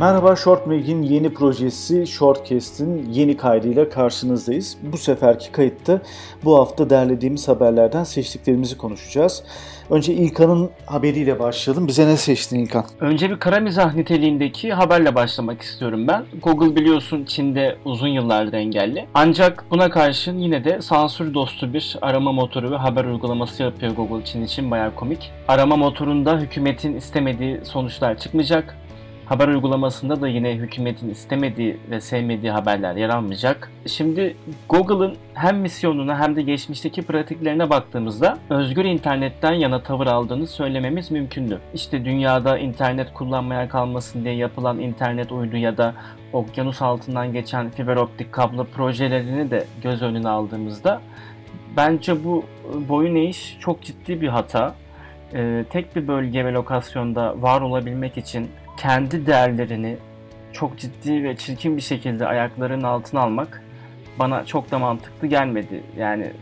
Merhaba Shortmag'in yeni projesi Shortcast'in yeni kaydıyla karşınızdayız. Bu seferki kayıtta bu hafta derlediğimiz haberlerden seçtiklerimizi konuşacağız. Önce İlkan'ın haberiyle başlayalım. Bize ne seçtin İlkan? Önce bir kara mizah niteliğindeki haberle başlamak istiyorum ben. Google biliyorsun Çin'de uzun yıllardır engelli. Ancak buna karşın yine de sansür dostu bir arama motoru ve haber uygulaması yapıyor Google Çin için bayağı komik. Arama motorunda hükümetin istemediği sonuçlar çıkmayacak. Haber uygulamasında da yine hükümetin istemediği ve sevmediği haberler yer almayacak. Şimdi Google'ın hem misyonuna hem de geçmişteki pratiklerine baktığımızda özgür internetten yana tavır aldığını söylememiz mümkündü. İşte dünyada internet kullanmaya kalmasın diye yapılan internet uydu ya da okyanus altından geçen fiber optik kablo projelerini de göz önüne aldığımızda bence bu boyun eğiş çok ciddi bir hata. Ee, tek bir bölge ve lokasyonda var olabilmek için kendi değerlerini çok ciddi ve çirkin bir şekilde ayaklarının altına almak bana çok da mantıklı gelmedi. Yani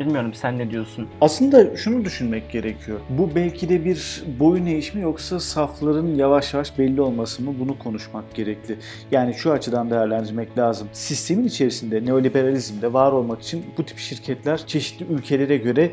bilmiyorum sen ne diyorsun? Aslında şunu düşünmek gerekiyor. Bu belki de bir boyun eğişimi yoksa safların yavaş yavaş belli olması mı bunu konuşmak gerekli. Yani şu açıdan değerlendirmek lazım. Sistemin içerisinde neoliberalizmde var olmak için bu tip şirketler çeşitli ülkelere göre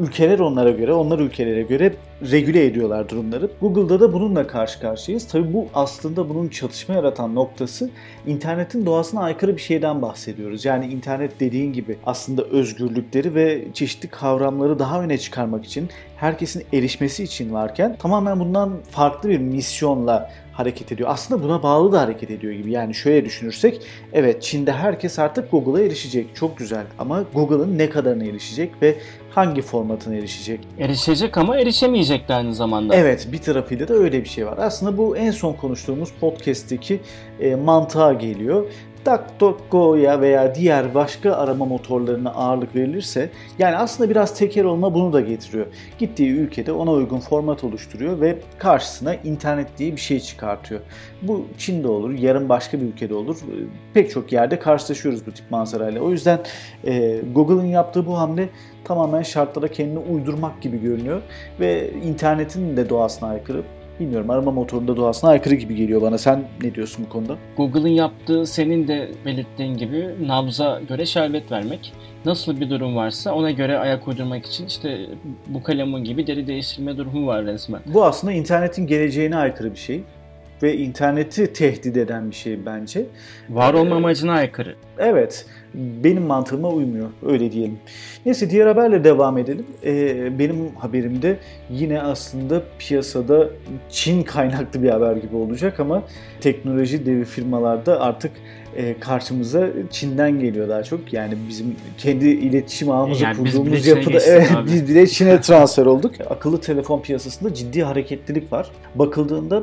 ülkeler onlara göre, onlar ülkelere göre regüle ediyorlar durumları. Google'da da bununla karşı karşıyayız. Tabii bu aslında bunun çatışma yaratan noktası internetin doğasına aykırı bir şeyden bahsediyoruz. Yani internet dediğin gibi aslında özgürlükleri ve çeşitli kavramları daha öne çıkarmak için, herkesin erişmesi için varken tamamen bundan farklı bir misyonla hareket ediyor. Aslında buna bağlı da hareket ediyor gibi. Yani şöyle düşünürsek evet Çin'de herkes artık Google'a erişecek. Çok güzel ama Google'ın ne kadarına erişecek ve hangi formatına erişecek? Erişecek ama erişemeyecek de aynı zamanda. Evet bir tarafıyla da öyle bir şey var. Aslında bu en son konuştuğumuz podcast'teki e, mantığa geliyor. DuckDuckGo'ya veya diğer başka arama motorlarına ağırlık verilirse yani aslında biraz teker olma bunu da getiriyor. Gittiği ülkede ona uygun format oluşturuyor ve karşısına internet diye bir şey çıkartıyor. Bu Çin'de olur, yarın başka bir ülkede olur. Pek çok yerde karşılaşıyoruz bu tip manzarayla. O yüzden e, Google'ın yaptığı bu hamle tamamen şartlara kendini uydurmak gibi görünüyor ve internetin de doğasına aykırı bilmiyorum arama motorunda doğasına aykırı gibi geliyor bana. Sen ne diyorsun bu konuda? Google'ın yaptığı senin de belirttiğin gibi nabza göre şerbet vermek. Nasıl bir durum varsa ona göre ayak uydurmak için işte bu kalemun gibi deri değiştirme durumu var resmen. Bu aslında internetin geleceğine aykırı bir şey ve interneti tehdit eden bir şey bence. Var olma amacına aykırı. Evet. Benim mantığıma uymuyor. Öyle diyelim. Neyse diğer haberle devam edelim. Ee, benim haberimde yine aslında piyasada Çin kaynaklı bir haber gibi olacak ama teknoloji devi firmalarda artık e, karşımıza Çin'den geliyor daha çok. Yani bizim kendi iletişim ağımızı yani kurduğumuz yapıda evet, biz bile Çin'e transfer olduk. Akıllı telefon piyasasında ciddi hareketlilik var. Bakıldığında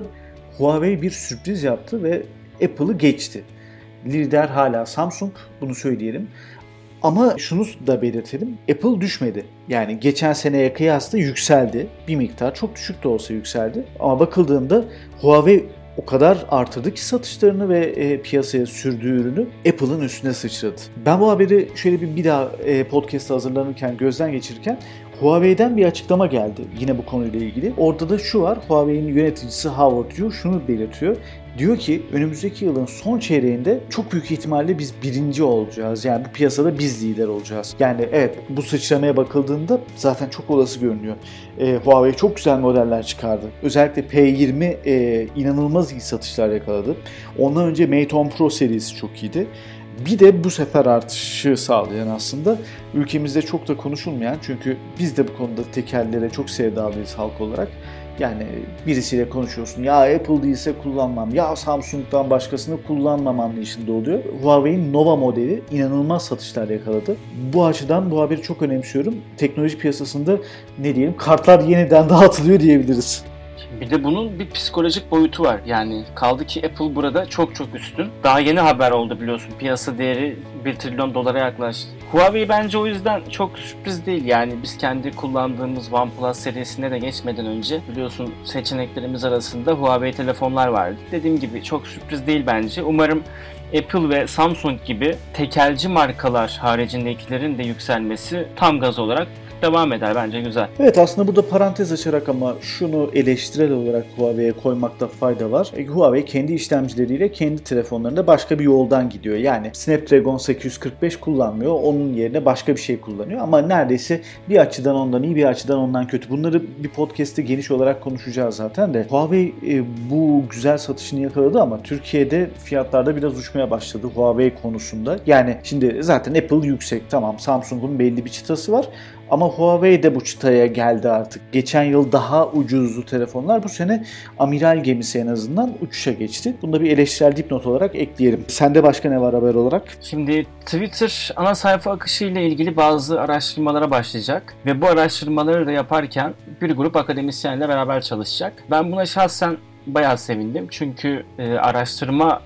Huawei bir sürpriz yaptı ve Apple'ı geçti. Lider hala Samsung bunu söyleyelim. Ama şunu da belirtelim. Apple düşmedi. Yani geçen seneye kıyasla yükseldi. Bir miktar çok düşük de olsa yükseldi. Ama bakıldığında Huawei o kadar artırdı ki satışlarını ve e, piyasaya sürdüğü ürünü Apple'ın üstüne sıçradı. Ben bu haberi şöyle bir, bir daha e, podcast'a hazırlanırken gözden geçirirken Huawei'den bir açıklama geldi yine bu konuyla ilgili. Orada da şu var, Huawei'nin yöneticisi Howard Yu şunu belirtiyor. Diyor ki önümüzdeki yılın son çeyreğinde çok büyük ihtimalle biz birinci olacağız. Yani bu piyasada biz lider olacağız. Yani evet bu sıçramaya bakıldığında zaten çok olası görünüyor. E, Huawei çok güzel modeller çıkardı. Özellikle P20 e, inanılmaz iyi satışlar yakaladı. Ondan önce Mate 10 Pro serisi çok iyiydi. Bir de bu sefer artışı sağlayan aslında ülkemizde çok da konuşulmayan çünkü biz de bu konuda tekerlere çok sevdalıyız halk olarak. Yani birisiyle konuşuyorsun ya Apple değilse kullanmam ya Samsung'dan başkasını kullanmam anlayışında oluyor. Huawei'in Nova modeli inanılmaz satışlar yakaladı. Bu açıdan bu haberi çok önemsiyorum. Teknoloji piyasasında ne diyelim kartlar yeniden dağıtılıyor diyebiliriz. Bir de bunun bir psikolojik boyutu var. Yani kaldı ki Apple burada çok çok üstün. Daha yeni haber oldu biliyorsun. Piyasa değeri 1 trilyon dolara yaklaştı. Huawei bence o yüzden çok sürpriz değil. Yani biz kendi kullandığımız OnePlus serisine de geçmeden önce biliyorsun seçeneklerimiz arasında Huawei telefonlar vardı. Dediğim gibi çok sürpriz değil bence. Umarım Apple ve Samsung gibi tekelci markalar haricindekilerin de yükselmesi tam gaz olarak devam eder bence güzel. Evet aslında burada parantez açarak ama şunu eleştirel olarak Huawei'ye koymakta fayda var. E, Huawei kendi işlemcileriyle kendi telefonlarında başka bir yoldan gidiyor. Yani Snapdragon 845 kullanmıyor. Onun yerine başka bir şey kullanıyor. Ama neredeyse bir açıdan ondan iyi bir açıdan ondan kötü. Bunları bir podcast'te geniş olarak konuşacağız zaten de. Huawei e, bu güzel satışını yakaladı ama Türkiye'de fiyatlarda biraz uçmaya başladı Huawei konusunda. Yani şimdi zaten Apple yüksek tamam Samsung'un belli bir çıtası var ama Huawei de bu çıtaya geldi artık. Geçen yıl daha ucuzdu telefonlar. Bu sene amiral gemisi en azından uçuşa geçti. Bunda bir eleştirel dipnot olarak ekleyelim. Sende başka ne var haber olarak? Şimdi Twitter ana sayfa akışı ile ilgili bazı araştırmalara başlayacak. Ve bu araştırmaları da yaparken bir grup akademisyenle beraber çalışacak. Ben buna şahsen bayağı sevindim. Çünkü e, araştırma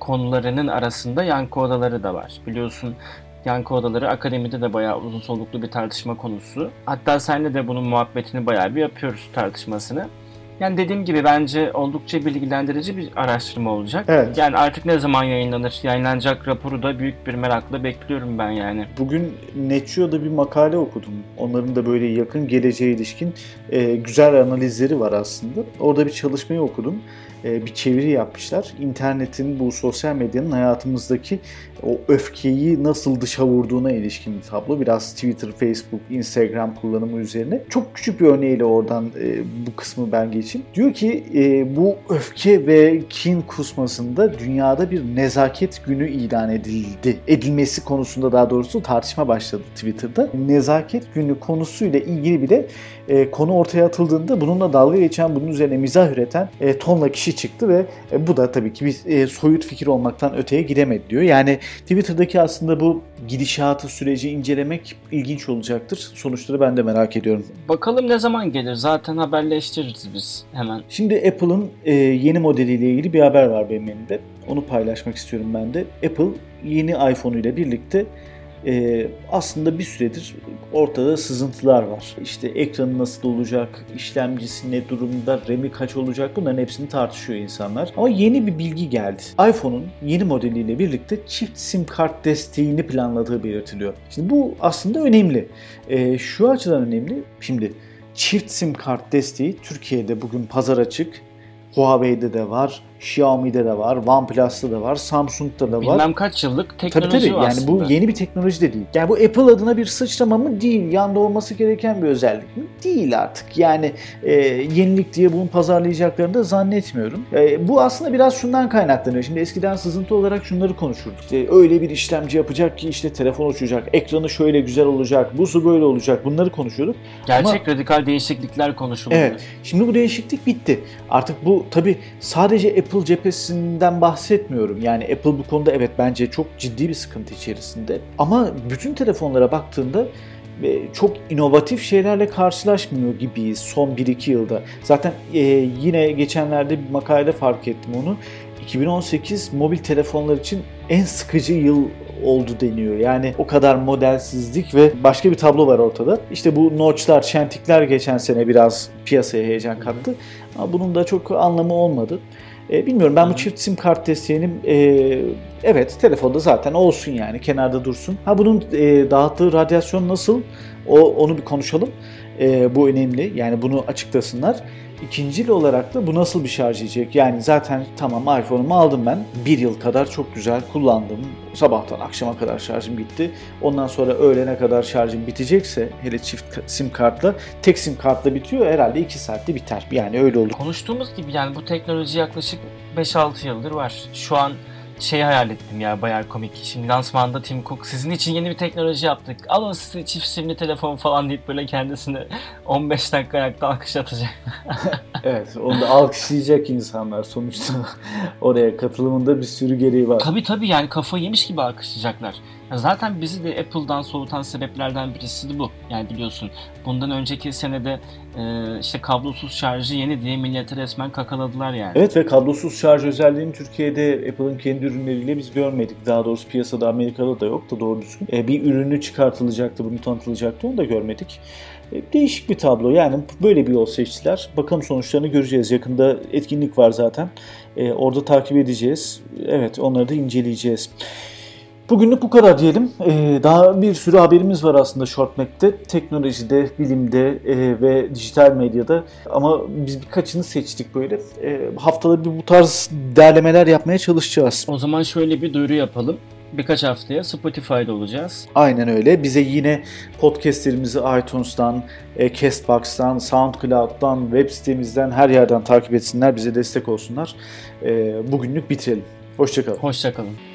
konularının arasında yankı odaları da var. Biliyorsun yankı odaları akademide de bayağı uzun soluklu bir tartışma konusu. Hatta seninle de bunun muhabbetini bayağı bir yapıyoruz tartışmasını. Yani dediğim gibi bence oldukça bilgilendirici bir araştırma olacak. Evet. Yani artık ne zaman yayınlanır? Yayınlanacak raporu da büyük bir merakla bekliyorum ben yani. Bugün Netio'da bir makale okudum. Onların da böyle yakın geleceğe ilişkin e, güzel analizleri var aslında. Orada bir çalışmayı okudum. E, bir çeviri yapmışlar. İnternetin bu sosyal medyanın hayatımızdaki o öfkeyi nasıl dışa vurduğuna ilişkin bir tablo. Biraz Twitter, Facebook, Instagram kullanımı üzerine. Çok küçük bir örneğiyle oradan e, bu kısmı ben geçeyim. Diyor ki e, bu öfke ve kin kusmasında dünyada bir nezaket günü ilan edildi. Edilmesi konusunda daha doğrusu tartışma başladı Twitter'da. Nezaket günü konusuyla ilgili bile e, konu ortaya atıldığında bununla dalga geçen, bunun üzerine mizah üreten e, tonla kişi çıktı ve e, bu da tabii ki bir e, soyut fikir olmaktan öteye gidemedi diyor. Yani Twitter'daki aslında bu gidişatı, süreci incelemek ilginç olacaktır. Sonuçları ben de merak ediyorum. Bakalım ne zaman gelir? Zaten haberleştiririz biz hemen. Şimdi Apple'ın e, yeni modeliyle ilgili bir haber var benim elimde. Onu paylaşmak istiyorum ben de. Apple yeni iPhone ile birlikte e, aslında bir süredir ortada sızıntılar var. İşte ekranı nasıl olacak, işlemcisi ne durumda, RAM'i kaç olacak bunların hepsini tartışıyor insanlar. Ama yeni bir bilgi geldi. iPhone'un yeni modeliyle birlikte çift sim kart desteğini planladığı belirtiliyor. Şimdi bu aslında önemli. E, şu açıdan önemli. Şimdi çift sim kart desteği Türkiye'de bugün pazar açık. Huawei'de de var, Xiaomi'de de var, OnePlus'ta da var, Samsung'da da var. Bilmem kaç yıllık teknoloji tabii, tabii. Yani aslında. bu yeni bir teknoloji de değil. Yani bu Apple adına bir sıçrama mı? Değil. Yanda olması gereken bir özellik mi? Değil artık. Yani e, yenilik diye bunu pazarlayacaklarını da zannetmiyorum. E, bu aslında biraz şundan kaynaklanıyor. Şimdi eskiden sızıntı olarak şunları konuşurduk. İşte öyle bir işlemci yapacak ki işte telefon uçacak, ekranı şöyle güzel olacak, busu böyle olacak. Bunları konuşuyorduk. Gerçek Ama, radikal değişiklikler konuşuluyor. Evet. Şimdi bu değişiklik bitti. Artık bu tabii sadece Apple cephesinden bahsetmiyorum. Yani Apple bu konuda evet bence çok ciddi bir sıkıntı içerisinde. Ama bütün telefonlara baktığında e, çok inovatif şeylerle karşılaşmıyor gibiyiz son 1-2 yılda. Zaten e, yine geçenlerde bir makalede fark ettim onu. 2018 mobil telefonlar için en sıkıcı yıl oldu deniyor. Yani o kadar modelsizlik ve başka bir tablo var ortada. İşte bu notchlar, çentikler geçen sene biraz piyasaya heyecan kattı. Ama bunun da çok anlamı olmadı. E, bilmiyorum ben bu çift sim kart desteğinin e, evet telefonda zaten olsun yani kenarda dursun. Ha bunun e, dağıttığı radyasyon nasıl? O onu bir konuşalım. E, bu önemli. Yani bunu açıklasınlar. İkincil olarak da bu nasıl bir şarj edecek? Yani zaten tamam iPhone'umu aldım ben. Bir yıl kadar çok güzel kullandım. Sabahtan akşama kadar şarjım bitti. Ondan sonra öğlene kadar şarjım bitecekse hele çift sim kartla tek sim kartla bitiyor herhalde 2 saatte biter. Yani öyle olur. Konuştuğumuz gibi yani bu teknoloji yaklaşık 5-6 yıldır var. Şu an şey hayal ettim ya bayağı komik. Şimdi lansmanda Tim Cook sizin için yeni bir teknoloji yaptık. Alın size çift simli telefon falan deyip böyle kendisine 15 dakika ayakta alkış atacak. evet onu da alkışlayacak insanlar sonuçta oraya katılımında bir sürü gereği var. Tabii tabii yani kafa yemiş gibi alkışlayacaklar. Zaten bizi de Apple'dan soğutan sebeplerden birisi de bu. Yani biliyorsun bundan önceki senede e, işte kablosuz şarjı yeni diye millete resmen kakaladılar yani. Evet ve kablosuz şarj özelliğini Türkiye'de Apple'ın kendi ürünleriyle biz görmedik. Daha doğrusu piyasada Amerika'da da yoktu doğru düzgün. E, bir ürünü çıkartılacaktı, bunu tanıtılacaktı onu da görmedik. E, değişik bir tablo. Yani böyle bir yol seçtiler. Bakalım sonuçlarını göreceğiz. Yakında etkinlik var zaten. E, orada takip edeceğiz. Evet onları da inceleyeceğiz. Bugünlük bu kadar diyelim. Ee, daha bir sürü haberimiz var aslında Shortmap'te. Teknolojide, bilimde e, ve dijital medyada. Ama biz birkaçını seçtik böyle. E, haftada bir bu tarz derlemeler yapmaya çalışacağız. O zaman şöyle bir duyuru yapalım. Birkaç haftaya Spotify'da olacağız. Aynen öyle. Bize yine podcastlerimizi iTunes'tan, e, Castbox'tan, SoundCloud'dan, web sitemizden her yerden takip etsinler. Bize destek olsunlar. E, bugünlük bitirelim. Hoşçakalın. Hoşçakalın.